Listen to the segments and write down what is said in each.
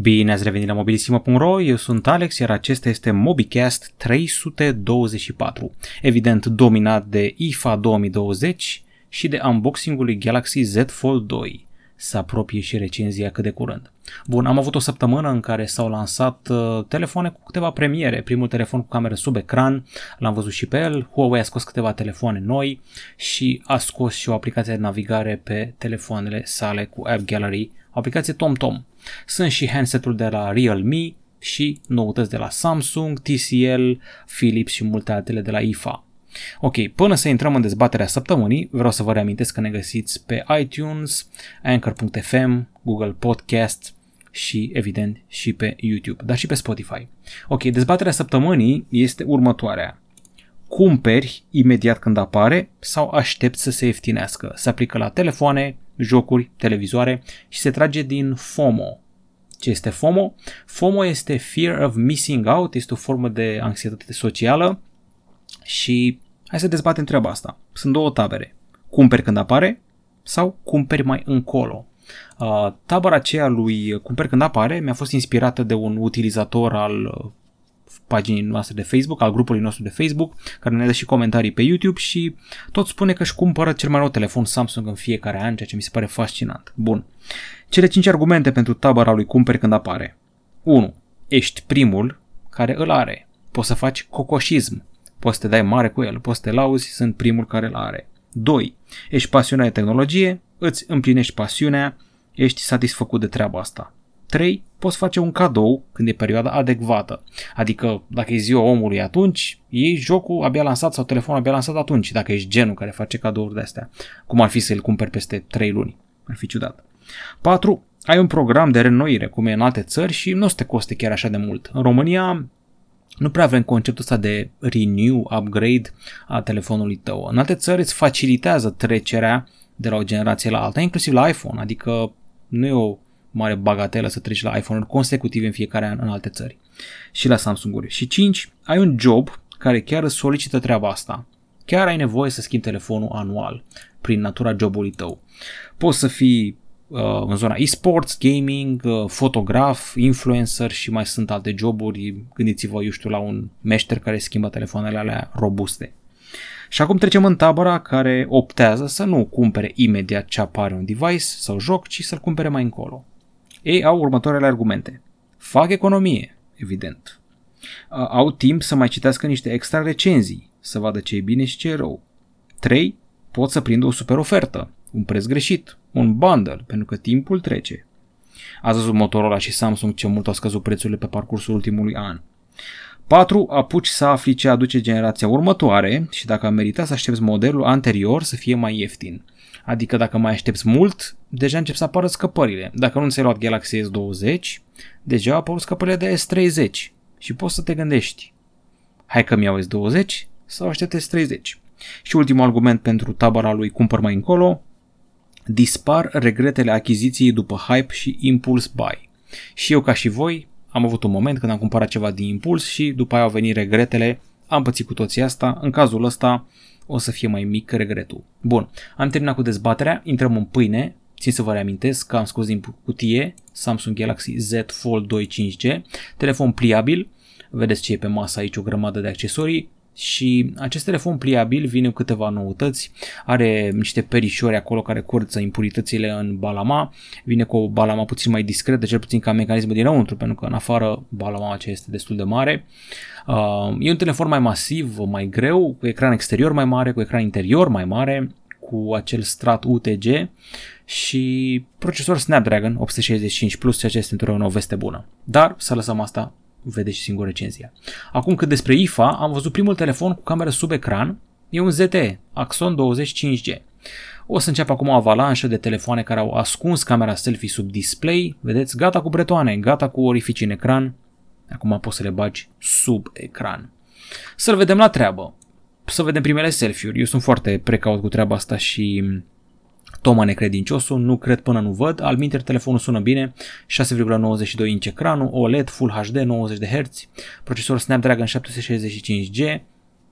Bine ați revenit la mobilisimo.ro, eu sunt Alex, iar acesta este MobiCast 324, evident dominat de IFA 2020 și de unboxing-ul lui Galaxy Z Fold 2. Să apropie și recenzia cât de curând. Bun, am avut o săptămână în care s-au lansat uh, telefoane cu câteva premiere. Primul telefon cu cameră sub ecran, l-am văzut și pe el. Huawei a scos câteva telefoane noi și a scos și o aplicație de navigare pe telefoanele sale cu App Gallery, o aplicație TomTom. Sunt și handsetul de la Realme și noutăți de la Samsung, TCL, Philips și multe altele de la IFA. Ok, până să intrăm în dezbaterea săptămânii, vreau să vă reamintesc că ne găsiți pe iTunes, Anchor.fm, Google Podcast și, evident, și pe YouTube, dar și pe Spotify. Ok, dezbaterea săptămânii este următoarea. Cumperi imediat când apare sau aștepți să se ieftinească? Se aplică la telefoane, jocuri, televizoare și se trage din FOMO. Ce este FOMO? FOMO este Fear of Missing Out, este o formă de anxietate socială și hai să dezbatem treaba asta. Sunt două tabere. Cumperi când apare sau cumperi mai încolo. Uh, tabăra aceea lui Cumperi când apare mi-a fost inspirată de un utilizator al uh, paginii noastre de Facebook, al grupului nostru de Facebook, care ne dă și comentarii pe YouTube și tot spune că își cumpără cel mai nou telefon Samsung în fiecare an, ceea ce mi se pare fascinant. Bun. Cele 5 argumente pentru tabăra lui cumperi când apare. 1. Ești primul care îl are. Poți să faci cocoșism. Poți să te dai mare cu el, poți să te lauzi, sunt primul care îl are. 2. Ești pasionat de tehnologie, îți împlinești pasiunea, ești satisfăcut de treaba asta. 3. Poți face un cadou când e perioada adecvată. Adică dacă e ziua omului atunci, iei jocul abia lansat sau telefonul abia lansat atunci, dacă ești genul care face cadouri de astea. Cum ar fi să-l cumperi peste 3 luni. Ar fi ciudat. 4. Ai un program de renoire, cum e în alte țări și nu o să te coste chiar așa de mult. În România nu prea avem conceptul ăsta de renew, upgrade a telefonului tău. În alte țări îți facilitează trecerea de la o generație la alta, inclusiv la iPhone, adică nu e o mare bagatelă să treci la iPhone-uri consecutive în fiecare an în alte țări și la Samsung-uri. Și 5. Ai un job care chiar îți solicită treaba asta. Chiar ai nevoie să schimbi telefonul anual prin natura jobului tău. Poți să fii uh, în zona e-sports, gaming, uh, fotograf, influencer și mai sunt alte joburi. Gândiți-vă, eu știu, la un meșter care schimbă telefoanele alea robuste. Și acum trecem în tabăra care optează să nu cumpere imediat ce apare un device sau joc, ci să-l cumpere mai încolo. Ei au următoarele argumente. Fac economie, evident. Au timp să mai citească niște extra recenzii, să vadă ce e bine și ce e rău. 3. Pot să prindă o super ofertă, un preț greșit, un bundle, pentru că timpul trece. Ați văzut Motorola și Samsung ce mult au scăzut prețurile pe parcursul ultimului an. 4. Apuci să afli ce aduce generația următoare și dacă a meritat să aștepți modelul anterior să fie mai ieftin. Adică dacă mai aștepți mult, deja încep să apară scăpările. Dacă nu ți-ai luat Galaxy S20, deja au apărut scăpările de S30 și poți să te gândești, hai că mi-au S20 sau aștept S30. Și ultimul argument pentru tabăra lui cumpăr mai încolo, dispar regretele achiziției după hype și impulse buy. Și eu ca și voi am avut un moment când am cumpărat ceva din impuls și după aia au venit regretele, am pățit cu toții asta, în cazul ăsta o să fie mai mic regretul. Bun, am terminat cu dezbaterea, intrăm în pâine, țin să vă reamintesc că am scos din cutie Samsung Galaxy Z Fold 2 5G, telefon pliabil, vedeți ce e pe masă aici, o grămadă de accesorii, și acest telefon pliabil vine cu câteva noutăți, are niște perișori acolo care curăță impuritățile în balama, vine cu o balama puțin mai discretă, cel puțin ca mecanism dinăuntru, pentru că în afară balama aceea este destul de mare. Uh, e un telefon mai masiv, mai greu, cu ecran exterior mai mare, cu ecran interior mai mare, cu acel strat UTG și procesor Snapdragon 865 Plus, ceea ce este într-o o veste bună. Dar să lăsăm asta vedeți și singur recenzia. Acum cât despre IFA, am văzut primul telefon cu cameră sub ecran, e un ZTE, Axon 25G. O să înceapă acum o avalanșă de telefoane care au ascuns camera selfie sub display, vedeți, gata cu bretoane, gata cu orificii în ecran, acum poți să le bagi sub ecran. Să-l vedem la treabă, să vedem primele selfie-uri, eu sunt foarte precaut cu treaba asta și Toma necredinciosul, nu cred până nu văd, al minter telefonul sună bine, 6,92 inch ecranul, OLED, Full HD, 90 de Hz, procesor Snapdragon 765G,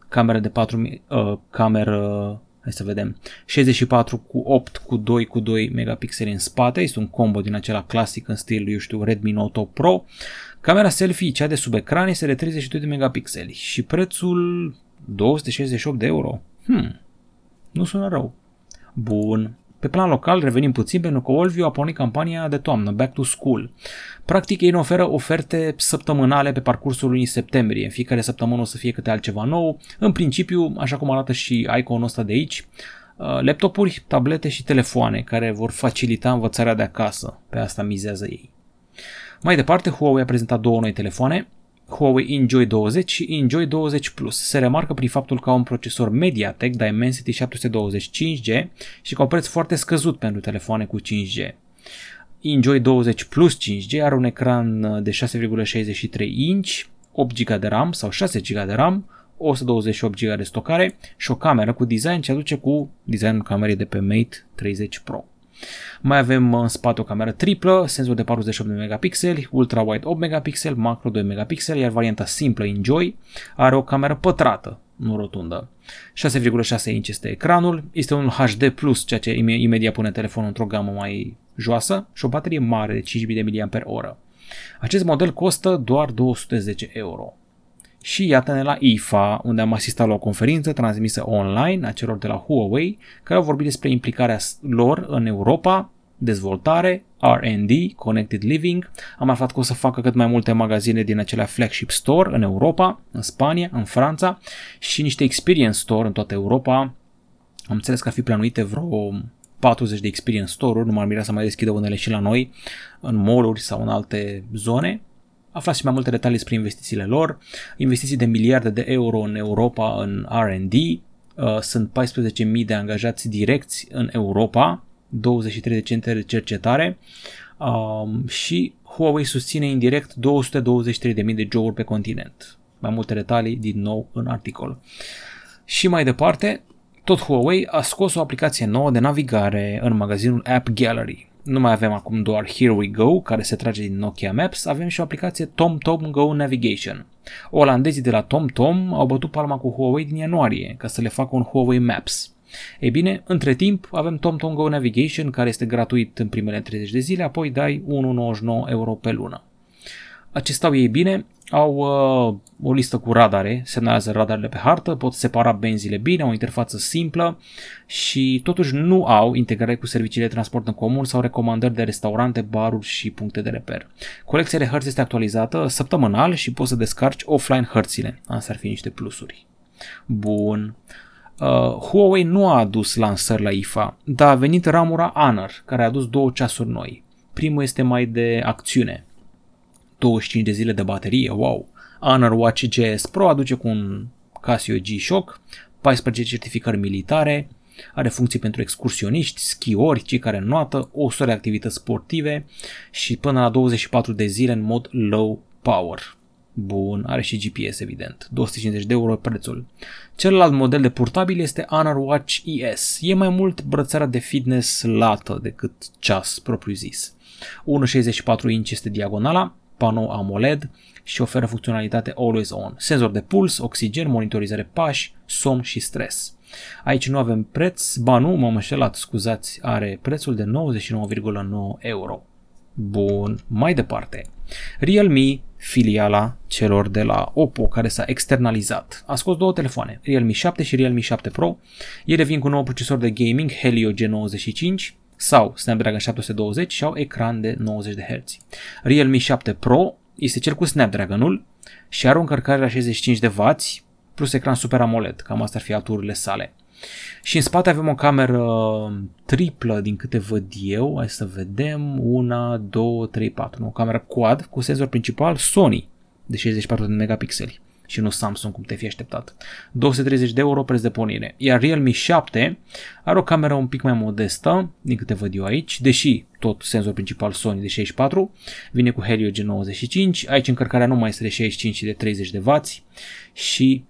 cameră de 4, uh, cameră Hai să vedem. 64 cu 8 cu 2 cu 2 megapixeli în spate. Este un combo din acela clasic în stil, eu știu, Redmi Note 8 Pro. Camera selfie, cea de sub ecran, este de 32 de megapixeli și prețul 268 de euro. Hmm, nu sună rău. Bun. Pe plan local, revenim puțin pentru că Olviu a pornit campania de toamnă, Back to School. Practic, ei ne oferă oferte săptămânale pe parcursul lunii septembrie. În fiecare săptămână o să fie câte altceva nou. În principiu, așa cum arată și iconul ăsta de aici, uh, laptopuri, tablete și telefoane care vor facilita învățarea de acasă. Pe asta mizează ei. Mai departe, Huawei a prezentat două noi telefoane, Huawei Enjoy 20 și Enjoy 20 Plus. Se remarcă prin faptul că au un procesor MediaTek Dimensity 725G și cu un preț foarte scăzut pentru telefoane cu 5G. Enjoy 20 Plus 5G are un ecran de 6,63 inch, 8 GB de RAM sau 6 GB de RAM, 128 GB de stocare și o cameră cu design ce aduce cu designul camerei de pe Mate 30 Pro. Mai avem în spate o cameră triplă, senzor de 48 de megapixeli, ultra-wide 8 megapixel, macro 2 megapixel, iar varianta simplă Enjoy are o cameră pătrată, nu rotundă. 6,6 inch este ecranul, este un HD+, ceea ce imediat pune telefonul într-o gamă mai joasă și o baterie mare de 5000 mAh. Acest model costă doar 210 euro. Și iată-ne la IFA, unde am asistat la o conferință transmisă online a celor de la Huawei, care au vorbit despre implicarea lor în Europa, dezvoltare, R&D, Connected Living. Am aflat că o să facă cât mai multe magazine din acelea flagship store în Europa, în Spania, în Franța și niște experience store în toată Europa. Am înțeles că ar fi planuite vreo 40 de experience store-uri, nu m-ar mira să mai deschidă unele și la noi, în mall sau în alte zone. Aflați și mai multe detalii despre investițiile lor, investiții de miliarde de euro în Europa în R&D, uh, sunt 14.000 de angajați direcți în Europa, 23 de centre de cercetare um, și Huawei susține indirect 223.000 de joburi pe continent. Mai multe detalii din nou în articol. Și mai departe, tot Huawei a scos o aplicație nouă de navigare în magazinul App Gallery nu mai avem acum doar Here We Go, care se trage din Nokia Maps, avem și o aplicație TomTom Go Navigation. Olandezii de la TomTom au bătut palma cu Huawei din ianuarie, ca să le facă un Huawei Maps. Ei bine, între timp avem TomTom Go Navigation, care este gratuit în primele 30 de zile, apoi dai 1,99 euro pe lună. Acest stau ei bine, au uh, o listă cu radare, semnalează radarele pe hartă, pot separa benzile bine, au o interfață simplă și totuși nu au integrare cu serviciile de transport în comun sau recomandări de restaurante, baruri și puncte de reper. Colecția de hărți este actualizată săptămânal și poți să descarci offline hărțile. Asta ar fi niște plusuri. Bun. Uh, Huawei nu a adus lansări la IFA, dar a venit ramura Honor, care a adus două ceasuri noi. Primul este mai de acțiune, 25 de zile de baterie, wow. Honor Watch GS Pro aduce cu un Casio G-Shock, 14 certificări militare, are funcții pentru excursioniști, schiori, cei care noată, o de activități sportive și până la 24 de zile în mod low power. Bun, are și GPS evident. 250 de euro prețul. Celălalt model de portabil este Honor Watch ES. E mai mult brățara de fitness lată decât ceas propriu zis. 1,64 inch este diagonala, panou AMOLED și oferă funcționalitate Always On, senzor de puls, oxigen, monitorizare pași, somn și stres. Aici nu avem preț, ba nu, m-am înșelat, scuzați, are prețul de 99,9 euro. Bun, mai departe. Realme, filiala celor de la Oppo care s-a externalizat, a scos două telefoane, Realme 7 și Realme 7 Pro. Ele vin cu un nou procesor de gaming Helio G95 sau Snapdragon 720 și au ecran de 90 de Hz. Realme 7 Pro este cel cu Snapdragon-ul și are o încărcare la 65 de W plus ecran Super AMOLED, cam astea ar fi aturile sale. Și în spate avem o cameră triplă din câte văd eu, hai să vedem, una, două, trei, patru, o cameră quad cu senzor principal Sony de 64 de megapixeli și nu Samsung cum te-ai fi așteptat. 230 de euro preț de pornire. Iar Realme 7 are o cameră un pic mai modestă, din câte văd eu aici, deși tot senzor principal Sony de 64, vine cu Helio G95, aici încărcarea nu mai este de 65 de 30 de W și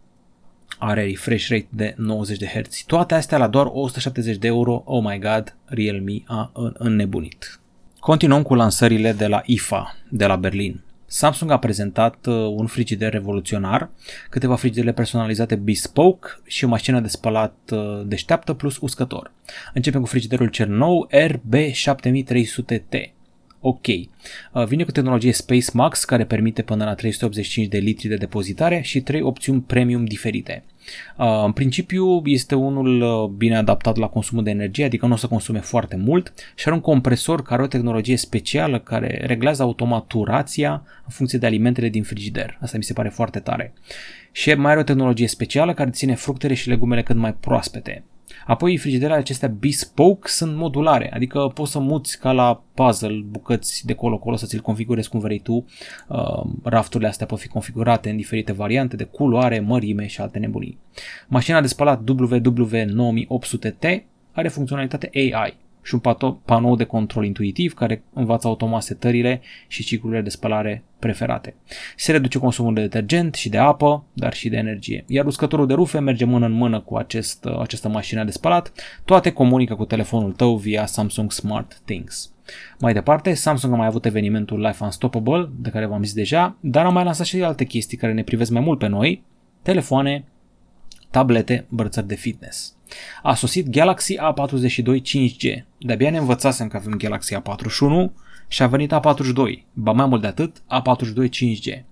are refresh rate de 90 de Hz. Toate astea la doar 170 de euro, oh my god, Realme a înnebunit. Continuăm cu lansările de la IFA, de la Berlin. Samsung a prezentat uh, un frigider revoluționar, câteva frigidere personalizate bespoke și o mașină de spălat uh, deșteaptă plus uscător. Începem cu frigiderul cel nou RB7300T. Ok. Uh, vine cu tehnologie Space Max care permite până la 385 de litri de depozitare și trei opțiuni premium diferite. Uh, în principiu este unul uh, bine adaptat la consumul de energie, adică nu o să consume foarte mult și are un compresor care are o tehnologie specială care reglează automat turația în funcție de alimentele din frigider. Asta mi se pare foarte tare. Și mai are o tehnologie specială care ține fructele și legumele cât mai proaspete. Apoi frigiderele acestea bespoke sunt modulare, adică poți să muți ca la puzzle bucăți de colo-colo să ți-l configurezi cum vrei tu. Uh, rafturile astea pot fi configurate în diferite variante de culoare, mărime și alte nebunii. Mașina de spălat WW9800T are funcționalitate AI, și un panou de control intuitiv care învață automat setările și ciclurile de spălare preferate. Se reduce consumul de detergent și de apă, dar și de energie. Iar uscătorul de rufe merge mână în mână cu acest, această mașină de spălat. Toate comunică cu telefonul tău via Samsung Smart Things. Mai departe, Samsung a mai avut evenimentul Life Unstoppable, de care v-am zis deja, dar a mai lansat și alte chestii care ne privesc mai mult pe noi, telefoane, tablete, brățări de fitness. A sosit Galaxy A42 5G. De-abia ne învățasem că avem Galaxy A41 și a venit A42, ba mai mult de atât, A42 5G.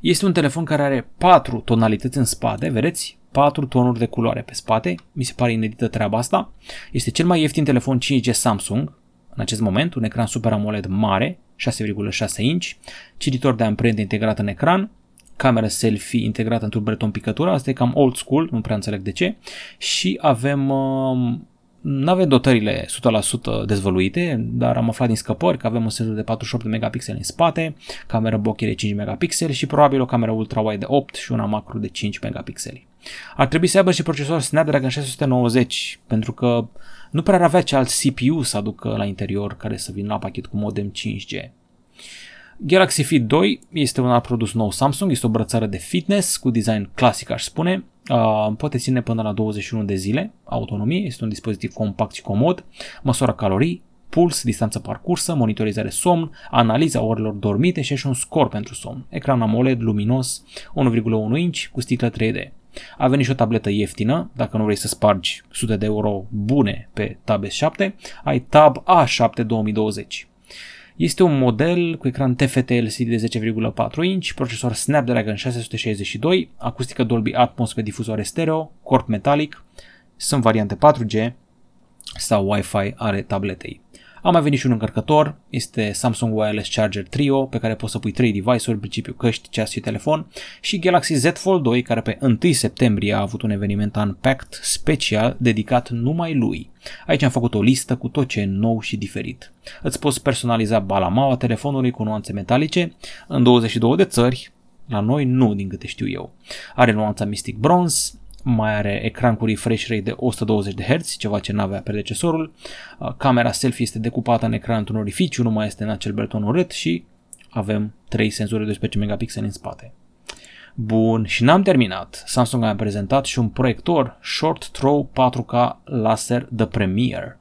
Este un telefon care are 4 tonalități în spate, vedeți? 4 tonuri de culoare pe spate, mi se pare inedită treaba asta. Este cel mai ieftin telefon 5G Samsung, în acest moment, un ecran Super AMOLED mare, 6,6 inch, cititor de amprente integrat în ecran, cameră selfie integrată într-un breton picătură, asta e cam old school, nu prea înțeleg de ce, și avem uh, nu avem dotările 100% dezvăluite, dar am aflat din scăpări că avem un senzor de 48 de megapixeli în spate, cameră bokeh de 5 megapixeli și probabil o cameră ultra-wide de 8 și una macro de 5 megapixeli. Ar trebui să aibă și procesor Snapdragon 690, pentru că nu prea ar avea ce alt CPU să aducă la interior care să vină la pachet cu modem 5G. Galaxy Fit 2 este un alt produs nou Samsung, este o brățară de fitness cu design clasic, aș spune. Uh, poate ține până la 21 de zile autonomie, este un dispozitiv compact și comod, măsoară calorii, puls, distanță parcursă, monitorizare somn, analiza orelor dormite și și un scor pentru somn. Ecran AMOLED luminos, 1,1 inch cu sticlă 3D. A venit și o tabletă ieftină, dacă nu vrei să spargi sute de euro bune pe Tab S7, ai Tab A7 2020. Este un model cu ecran TFT LCD de 10,4 inch, procesor Snapdragon 662, acustică Dolby Atmos pe difuzoare stereo, corp metalic, sunt variante 4G sau Wi-Fi are tabletei. A mai venit și un încărcător, este Samsung Wireless Charger Trio, pe care poți să pui 3 device-uri, în principiu căști, ceas și telefon, și Galaxy Z Fold 2, care pe 1 septembrie a avut un eveniment Unpacked special dedicat numai lui. Aici am făcut o listă cu tot ce e nou și diferit. Îți poți personaliza balamaua telefonului cu nuanțe metalice în 22 de țări, la noi nu, din câte știu eu. Are nuanța Mystic Bronze, mai are ecran cu refresh rate de 120 de Hz, ceva ce n-avea predecesorul. Uh, camera selfie este decupată în ecran într-un orificiu, nu mai este în acel beton urât și avem 3 senzori de 12 megapixeli în spate. Bun, și n-am terminat. Samsung a prezentat și un proiector Short Throw 4K Laser The Premiere.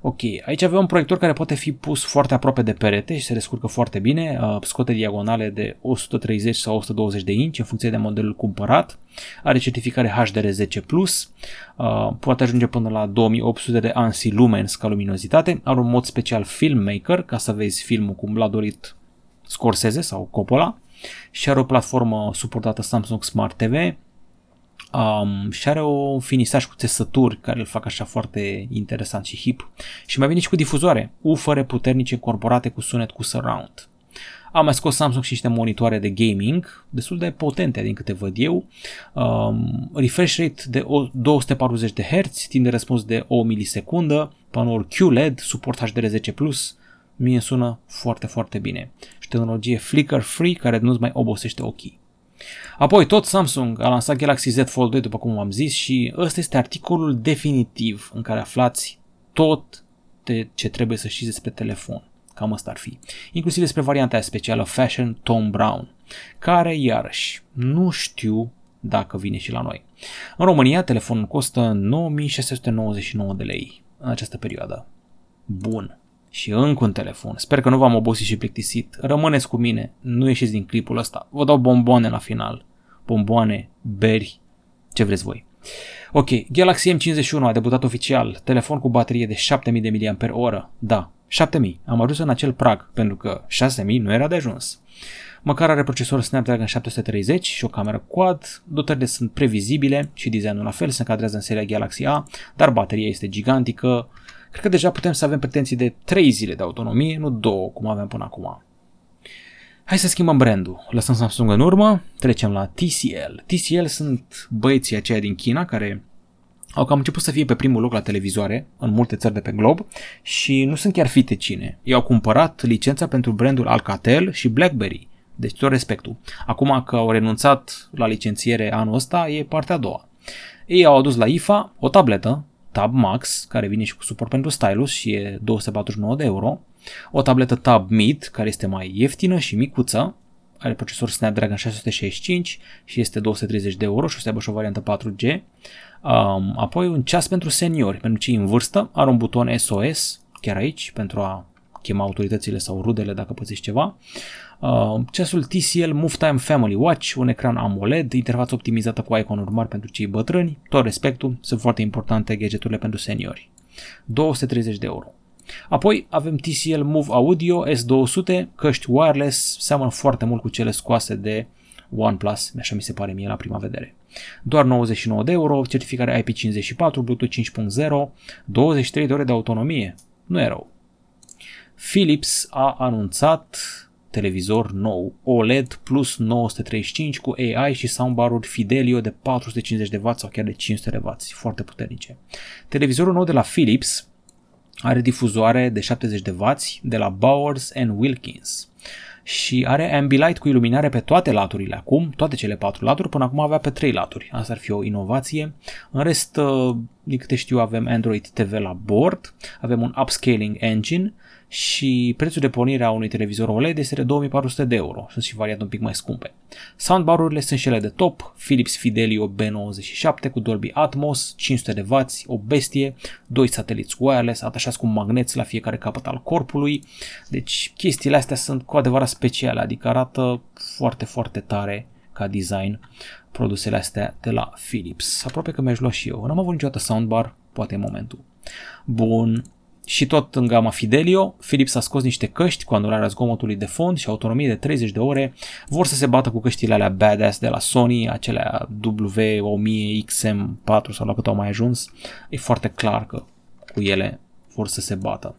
Ok, aici avem un proiector care poate fi pus foarte aproape de perete și se descurcă foarte bine, uh, scoate diagonale de 130 sau 120 de inch în funcție de modelul cumpărat, are certificare HDR10+, uh, poate ajunge până la 2800 de ANSI lumens ca luminozitate, are un mod special filmmaker ca să vezi filmul cum l-a dorit Scorsese sau Coppola. Și are o platformă suportată Samsung Smart TV, Um, și are un finisaj cu țesături care îl fac așa foarte interesant și hip. Și mai vine și cu difuzoare, ufere puternice incorporate cu sunet cu surround. Am mai scos Samsung și niște monitoare de gaming, destul de potente din câte văd eu. Um, refresh rate de 240 de Hz, timp de răspuns de o milisecundă, panoul QLED, suport HDR10+, mie îmi sună foarte, foarte bine. Și tehnologie flicker free care nu-ți mai obosește ochii. Apoi tot Samsung a lansat Galaxy Z Fold 2 după cum am zis și ăsta este articolul definitiv în care aflați tot de ce trebuie să știți despre telefon. Cam asta ar fi. Inclusiv despre varianta aia specială Fashion Tom Brown, care iarăși nu știu dacă vine și la noi. În România telefonul costă 9699 de lei în această perioadă. Bun. Și încă un telefon. Sper că nu v-am obosit și plictisit. Rămâneți cu mine. Nu ieșiți din clipul ăsta. Vă dau bomboane la final. Bomboane, beri, ce vreți voi. Ok, Galaxy M51 a debutat oficial. Telefon cu baterie de 7000 de mAh. Da, 7000. Am ajuns în acel prag, pentru că 6000 nu era de ajuns. Măcar are procesor Snapdragon 730 și o cameră quad, dotările sunt previzibile și designul la fel, se încadrează în seria Galaxy A, dar bateria este gigantică. Cred că deja putem să avem pretenții de 3 zile de autonomie, nu 2 cum aveam până acum. Hai să schimbăm brandul. Lăsăm Samsung în urmă, trecem la TCL. TCL sunt băieții aceia din China care au cam început să fie pe primul loc la televizoare în multe țări de pe glob și nu sunt chiar fite cine. Ei au cumpărat licența pentru brandul Alcatel și BlackBerry. Deci tot respectul. Acum că au renunțat la licențiere anul ăsta, e partea a doua. Ei au adus la IFA o tabletă, Tab Max, care vine și cu suport pentru stylus și e 249 de euro, o tabletă Tab Mid, care este mai ieftină și micuță, are procesor Snapdragon 665 și este 230 de euro și o să aibă și o variantă 4G. Um, apoi un ceas pentru seniori, pentru cei în vârstă, are un buton SOS, chiar aici, pentru a chema autoritățile sau rudele dacă pățiți ceva. Uh, ceasul TCL Move Time Family Watch, un ecran AMOLED, interfață optimizată cu iconuri mari pentru cei bătrâni, tot respectul, sunt foarte importante gadgeturile pentru seniori. 230 de euro. Apoi avem TCL Move Audio S200, căști wireless, seamănă foarte mult cu cele scoase de OnePlus, așa mi se pare mie la prima vedere. Doar 99 de euro, certificare IP54, Bluetooth 5.0, 23 de ore de autonomie, nu e rău. Philips a anunțat televizor nou, OLED plus 935 cu AI și soundbar-uri Fidelio de 450 de W sau chiar de 500 de W, foarte puternice. Televizorul nou de la Philips are difuzoare de 70 de W de la Bowers and Wilkins și are Ambilight cu iluminare pe toate laturile acum, toate cele patru laturi, până acum avea pe trei laturi. Asta ar fi o inovație. În rest, uh, din câte știu, avem Android TV la bord, avem un upscaling engine și prețul de pornire a unui televizor OLED este de 2400 de euro. Sunt și variante un pic mai scumpe. Soundbar-urile sunt și ele de top, Philips Fidelio B97 cu Dolby Atmos, 500 de W, o bestie, doi sateliți wireless atașați cu magneți la fiecare capăt al corpului. Deci chestiile astea sunt cu adevărat speciale, adică arată foarte, foarte tare ca design produsele astea de la Philips. Aproape că mi-aș lua și eu. N-am avut niciodată soundbar, poate e momentul. Bun, și tot în gama Fidelio, Philips a scos niște căști cu anularea zgomotului de fond și autonomie de 30 de ore. Vor să se bată cu căștile alea badass de la Sony, acelea W1000 XM4 sau la cât au mai ajuns. E foarte clar că cu ele vor să se bată.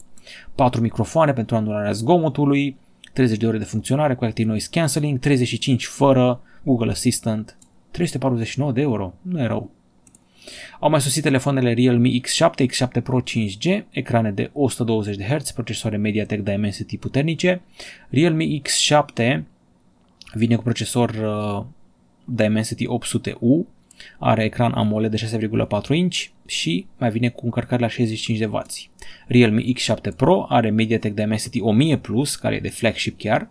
4 microfoane pentru anularea zgomotului, 30 de ore de funcționare cu Active Noise Cancelling, 35 fără Google Assistant, 349 de euro, nu e rău. Au mai sosit telefoanele Realme X7, X7 Pro 5G, ecrane de 120 de Hz, procesoare MediaTek Dimensity puternice. Realme X7 vine cu procesor uh, Dimensity 800U, are ecran AMOLED de 6,4 inch și mai vine cu încărcare la 65 de W. Realme X7 Pro are MediaTek Dimensity 1000 Plus, care e de flagship chiar,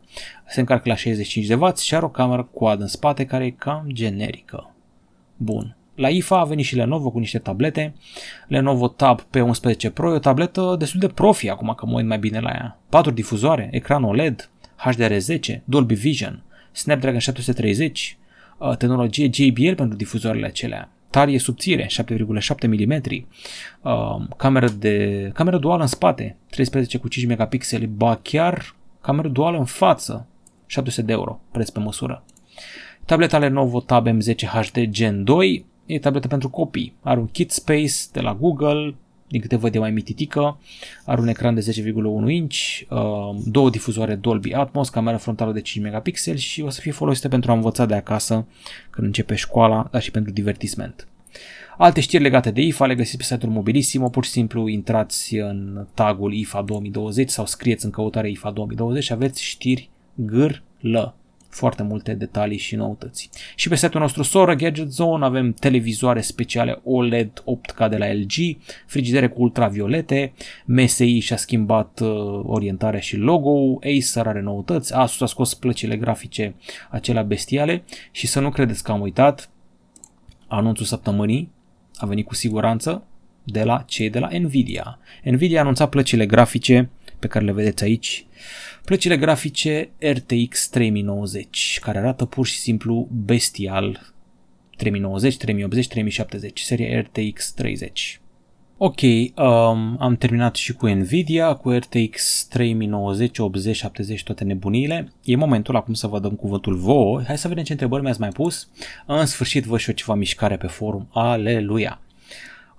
se încarcă la 65 de W și are o cameră quad în spate care e cam generică. Bun. La IFA a venit și Lenovo cu niște tablete. Lenovo Tab P11 Pro e o tabletă destul de profi acum că mă uit mai bine la ea. 4 difuzoare, ecran OLED, HDR10, Dolby Vision, Snapdragon 730, uh, tehnologie JBL pentru difuzoarele acelea, tarie subțire, 7,7 mm, uh, cameră, de, cameră duală în spate, 13 cu 5 megapixeli, ba chiar cameră duală în față, 700 de euro, preț pe măsură. Tableta Lenovo Tab M10 HD Gen 2, E tabletă pentru copii. Are un kit space de la Google, din câte văd e mai mititică, are un ecran de 10,1 inch, uh, două difuzoare Dolby Atmos, cameră frontală de 5 megapixeli și o să fie folosită pentru a învăța de acasă când începe școala, dar și pentru divertisment. Alte știri legate de IFA le găsiți pe site-ul Mobilissimo, pur și simplu intrați în tagul IFA 2020 sau scrieți în căutare IFA 2020 și aveți știri gârlă foarte multe detalii și noutăți. Și pe setul nostru Sora Gadget Zone avem televizoare speciale OLED 8K de la LG, frigidere cu ultraviolete, MSI și-a schimbat uh, orientarea și logo Acer are noutăți, Asus a scos plăcile grafice acelea bestiale și să nu credeți că am uitat, anunțul săptămânii a venit cu siguranță de la cei de la Nvidia. Nvidia a anunțat plăcile grafice pe care le vedeți aici. Plăcile grafice RTX 3090, care arată pur și simplu bestial 3090, 3080, 3070, seria RTX 30. Ok, um, am terminat și cu Nvidia, cu RTX 3090, 80, 70, toate nebunile. E momentul acum să vă dăm cuvântul vouă. Hai să vedem ce întrebări mi-ați mai pus. În sfârșit văd și eu ceva mișcare pe forum. Aleluia!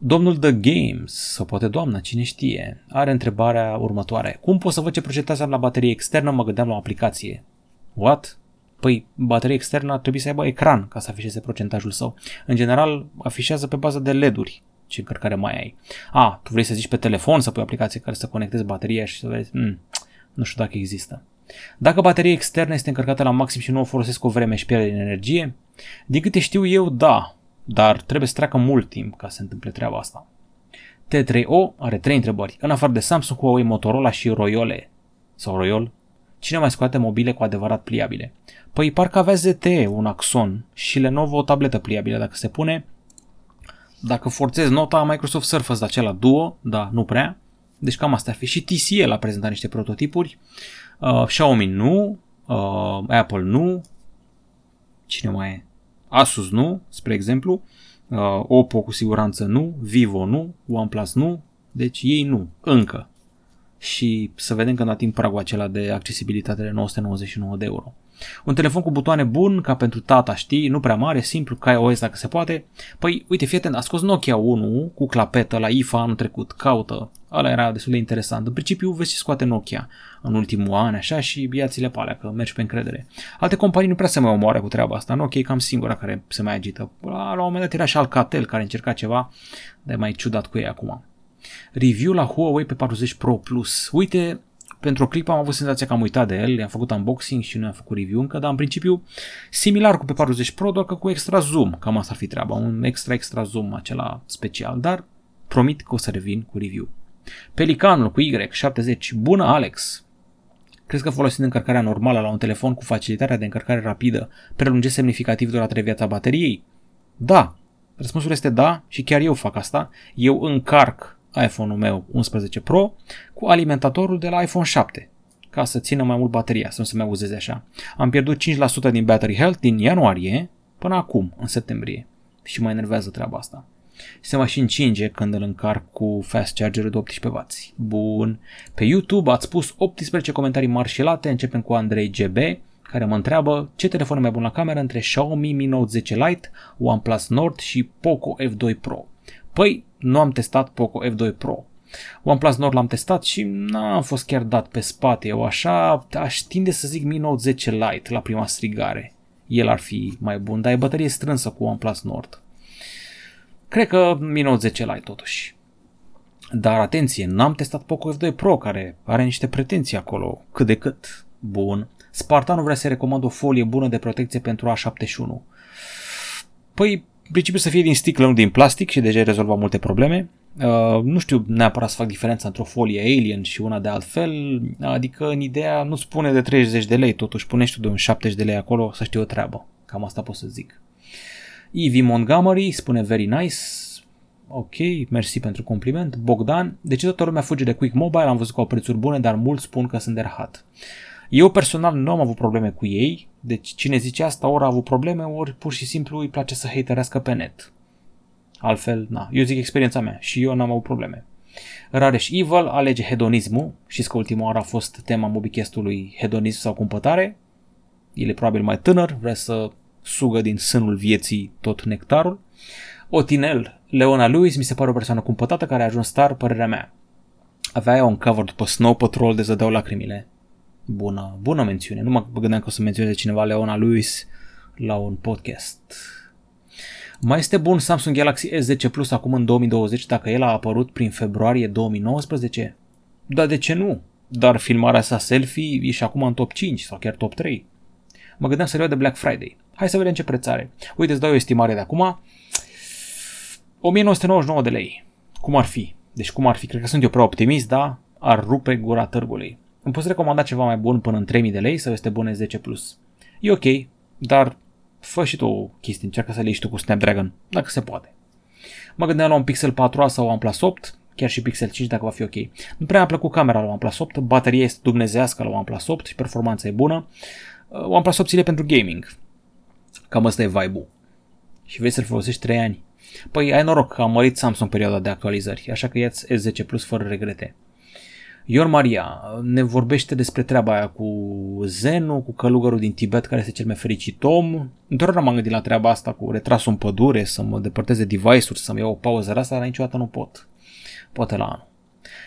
Domnul The Games, sau poate doamna, cine știe, are întrebarea următoare. Cum pot să văd ce procentaj am la baterie externă? Mă gândeam la o aplicație. What? Păi, bateria externă ar trebui să aibă ecran ca să afișeze procentajul său. În general, afișează pe bază de LED-uri ce încărcare mai ai. A, tu vrei să zici pe telefon să pui o aplicație care să conectezi bateria și să vezi, mm, nu știu dacă există. Dacă bateria externă este încărcată la maxim și nu o folosesc o vreme și pierde din energie, din câte știu eu, da, dar trebuie să treacă mult timp ca să se întâmple treaba asta. T3O are trei întrebări. În afară de Samsung, Huawei, Motorola și Royole sau Royol, cine mai scoate mobile cu adevărat pliabile? Păi parcă avea ZTE, un Axon și Lenovo o tabletă pliabilă dacă se pune, dacă forțezi nota, Microsoft Surface acela Duo, da, nu prea. Deci cam asta ar fi. Și TCL a prezentat niște prototipuri. Uh, Xiaomi nu, uh, Apple nu, cine mai e? Asus nu, spre exemplu, uh, Oppo cu siguranță nu, Vivo nu, OnePlus nu, deci ei nu, încă. Și să vedem când ating pragul acela de accesibilitate de 999 de euro. Un telefon cu butoane bun, ca pentru tata, știi, nu prea mare, simplu, ca iOS dacă se poate. Păi, uite, fii atent, a scos Nokia 1 cu clapetă la IFA anul trecut, caută. Ăla era destul de interesant. În principiu, vezi ce scoate Nokia în ultimul an, așa, și iați-le pe alea, că mergi pe încredere. Alte companii nu prea se mai omoară cu treaba asta. Nokia e cam singura care se mai agită. La, la un moment dat era și Alcatel care încerca ceva, de mai ciudat cu ei acum. Review la Huawei pe 40 Pro Plus. Uite, pentru o clipă am avut senzația că am uitat de el, i-am făcut unboxing și nu am făcut review încă, dar în principiu similar cu pe 40 Pro, doar că cu extra zoom, cam asta ar fi treaba, un extra extra zoom acela special, dar promit că o să revin cu review. Pelicanul cu Y70, bună Alex! Crezi că folosind încărcarea normală la un telefon cu facilitatea de încărcare rapidă prelungește semnificativ durata de viața bateriei? Da! Răspunsul este da și chiar eu fac asta. Eu încarc iPhone-ul meu 11 Pro cu alimentatorul de la iPhone 7 ca să țină mai mult bateria, să nu se mai uzeze așa. Am pierdut 5% din battery health din ianuarie până acum, în septembrie. Și mă enervează treaba asta. Se mai și încinge când îl încarc cu fast charger de 18W. Bun. Pe YouTube ați pus 18 comentarii mari și late, începem cu Andrei GB, care mă întreabă ce telefon e mai bun la cameră între Xiaomi Mi Note 10 Lite, OnePlus Nord și Poco F2 Pro. Păi, nu am testat Poco F2 Pro. OnePlus Nord l-am testat și n-am fost chiar dat pe spate. Eu așa aș tinde să zic Mi Note 10 Lite la prima strigare. El ar fi mai bun, dar e bătărie strânsă cu OnePlus Nord. Cred că Mi Note 10 Lite totuși. Dar atenție, n-am testat Poco F2 Pro care are niște pretenții acolo, cât de cât. Bun. Spartanul vrea să recomand o folie bună de protecție pentru A71. Păi, în principiu să fie din sticlă, nu din plastic și deja rezolva multe probleme. Uh, nu știu neapărat să fac diferența între o folie Alien și una de altfel, adică în ideea nu spune de 30 de lei, totuși punești tu de un 70 de lei acolo să știi o treabă. Cam asta pot să zic. Ivy Montgomery spune very nice, ok, mersi pentru compliment. Bogdan, de ce toată lumea fuge de Quick Mobile? Am văzut că au prețuri bune, dar mulți spun că sunt de rahat. Eu personal nu am avut probleme cu ei, deci cine zice asta ori a avut probleme, ori pur și simplu îi place să haterească pe net. Altfel, na, eu zic experiența mea și eu n-am avut probleme. Rareș Evil alege hedonismul, și că ultima oară a fost tema mobicastului hedonism sau cumpătare. El e probabil mai tânăr, vrea să sugă din sânul vieții tot nectarul. Otinel, Leona Lewis, mi se pare o persoană cumpătată care a ajuns star, părerea mea. Avea un cover după Snow Patrol de zădeau lacrimile bună, bună mențiune. Nu mă gândeam că o să menționeze cineva Leona Lewis la un podcast. Mai este bun Samsung Galaxy S10 Plus acum în 2020 dacă el a apărut prin februarie 2019? Da, de ce nu? Dar filmarea sa selfie e și acum în top 5 sau chiar top 3. Mă gândeam să le de Black Friday. Hai să vedem ce preț are. Uite, îți dau o estimare de acum. 1999 de lei. Cum ar fi? Deci cum ar fi? Cred că sunt eu prea optimist, da? Ar rupe gura târgului. Îmi poți recomanda ceva mai bun până în 3000 de lei sau este bun 10 plus? E ok, dar fă și tu o chestie, încearcă să le tu cu Snapdragon, dacă se poate. Mă gândeam la un Pixel 4a sau OnePlus 8, chiar și Pixel 5 dacă va fi ok. Nu prea mi-a plăcut camera la OnePlus 8, bateria este dumnezească la OnePlus 8 și performanța e bună. Uh, OnePlus 8 ține pentru gaming. Cam asta e vibe-ul. Și vrei să-l folosești 3 ani. Păi ai noroc că a mărit Samsung perioada de actualizări, așa că ia-ți S10 Plus fără regrete. Ion Maria ne vorbește despre treaba aia cu Zenu, cu călugărul din Tibet care este cel mai fericit om. Întotdeauna m-am gândit la treaba asta cu retrasul în pădure, să mă depărteze device-uri, să-mi iau o pauză asta, dar niciodată nu pot. Poate la anul.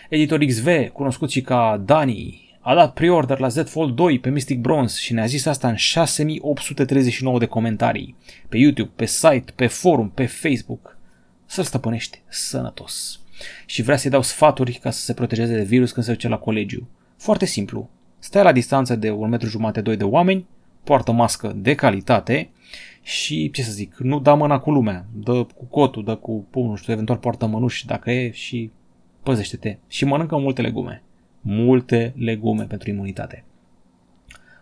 Editor XV, cunoscut și ca Dani, a dat pre-order la Z Fold 2 pe Mystic Bronze și ne-a zis asta în 6839 de comentarii. Pe YouTube, pe site, pe forum, pe Facebook. Să-l stăpânește sănătos și vrea să-i dau sfaturi ca să se protejeze de virus când se duce la colegiu. Foarte simplu. Stai la distanță de un metru jumate, doi de oameni, poartă mască de calitate și, ce să zic, nu da mâna cu lumea, dă cu cotul, dă cu pumnul, știu, eventual poartă mănuși dacă e și păzește-te. Și mănâncă multe legume. Multe legume pentru imunitate.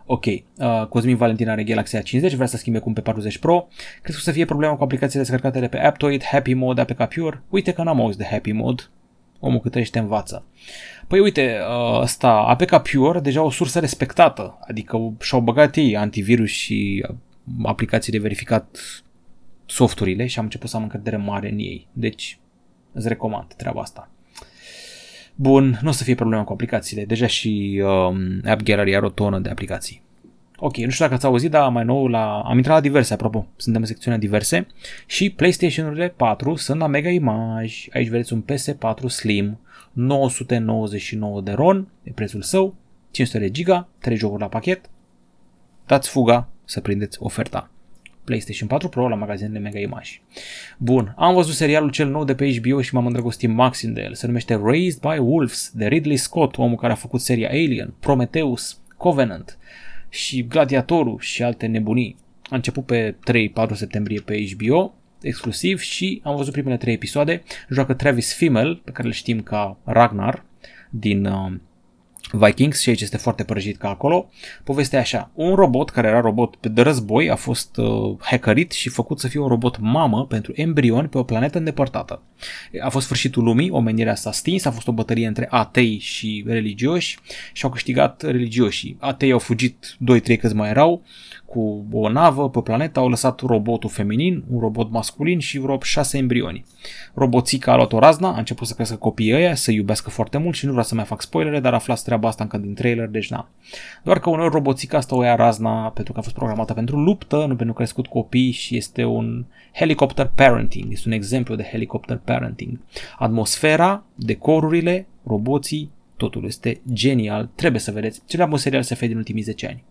Ok, uh, Cosmin Valentin are Galaxy A50, vrea să schimbe cum pe 40 Pro. Crezi că o să fie problema cu aplicațiile descărcate de pe Aptoid, Happy Mode, APK Pure? Uite că n-am auzit de Happy Mode. Omul cât trăiește învață. Păi uite, uh, ăsta, APK Pure, deja o sursă respectată, adică și-au băgat ei antivirus și uh, aplicații de verificat softurile și am început să am încredere mare în ei. Deci, îți recomand treaba asta. Bun, nu o să fie problema cu aplicațiile. Deja și um, App Gallery are o tonă de aplicații. Ok, nu știu dacă ați auzit, dar mai nou la... am intrat la diverse, apropo, suntem în secțiunea diverse și PlayStation-urile 4 sunt la Mega Image. Aici vedeți un PS4 Slim, 999 de RON, e prețul său, 500 de giga, 3 jocuri la pachet. Dați fuga să prindeți oferta. PlayStation 4 Pro la magazinele Mega Image. Bun, am văzut serialul cel nou de pe HBO și m-am îndrăgostit maxim de el. Se numește Raised by Wolves, de Ridley Scott, omul care a făcut seria Alien, Prometheus, Covenant și Gladiatorul și alte nebunii. A început pe 3-4 septembrie pe HBO, exclusiv și am văzut primele trei episoade. Joacă Travis Fimmel, pe care îl știm ca Ragnar din uh, Vikings și aici este foarte prăjit ca acolo. Povestea așa, un robot care era robot de război a fost uh, hackerit și făcut să fie un robot mamă pentru embrioni pe o planetă îndepărtată. A fost sfârșitul lumii, omenirea s-a stins, a fost o bătălie între atei și religioși și au câștigat religioșii. Atei au fugit, 2-3 câți mai erau, cu o navă pe planetă, au lăsat robotul feminin, un robot masculin și vreo șase embrioni. Roboțica a luat o razna, a început să crească copiii ăia, să iubească foarte mult și nu vreau să mai fac spoilere, dar aflați treaba asta încă din trailer, deci na. Doar că uneori roboțica asta o ia razna pentru că a fost programată pentru luptă, nu pentru crescut copii și este un helicopter parenting, este un exemplu de helicopter parenting. Atmosfera, decorurile, roboții, totul este genial, trebuie să vedeți. Cel mai bun serial SF din ultimii 10 ani.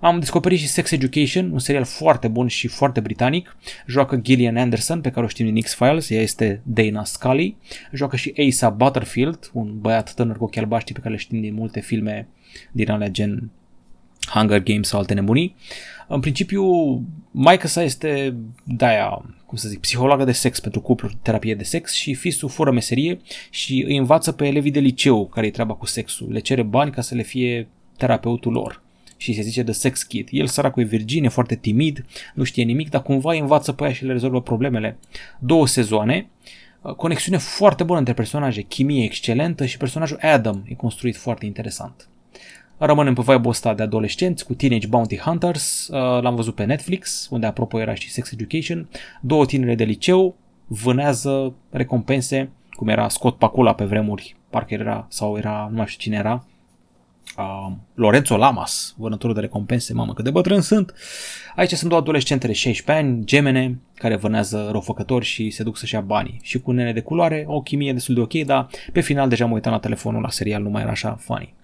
Am descoperit și Sex Education, un serial foarte bun și foarte britanic. Joacă Gillian Anderson, pe care o știm din X-Files, ea este Dana Scully. Joacă și Asa Butterfield, un băiat tânăr cu ochi albaștri pe care le știm din multe filme din alea gen Hunger Games sau alte nebunii. În principiu, maica sa este de-aia, cum să zic, psihologă de sex pentru cupluri, terapie de sex și fisul fără meserie și îi învață pe elevii de liceu care îi treaba cu sexul. Le cere bani ca să le fie terapeutul lor și se zice de sex kid. El săracul e virgin, e foarte timid, nu știe nimic, dar cumva îi învață pe ea și le rezolvă problemele. Două sezoane, conexiune foarte bună între personaje, chimie excelentă și personajul Adam e construit foarte interesant. Rămânem pe vibe ăsta de adolescenți cu Teenage Bounty Hunters, l-am văzut pe Netflix, unde apropo era și Sex Education, două tinere de liceu vânează recompense, cum era Scott Pacula pe vremuri, parcă era, sau era, nu mai știu cine era, uh, Lorenzo Lamas, vânătorul de recompense, mamă cât de bătrân sunt. Aici sunt două adolescente de 16 ani, gemene, care vânează răufăcători și se duc să-și ia banii. Și cu nene de culoare, o chimie destul de ok, dar pe final deja mă uitam la telefonul la serial, nu mai era așa funny.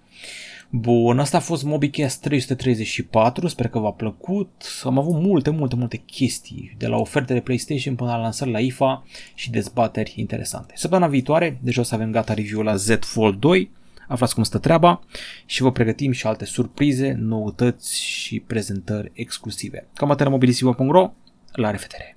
Bun, asta a fost MobiCast 334, sper că v-a plăcut. Am avut multe, multe, multe chestii, de la oferte de PlayStation până la lansări la IFA și dezbateri interesante. Săptămâna viitoare, deja o să avem gata review la Z Fold 2, aflați cum stă treaba și vă pregătim și alte surprize, noutăți și prezentări exclusive. Cam atât la mobilisivo.ro, la revedere!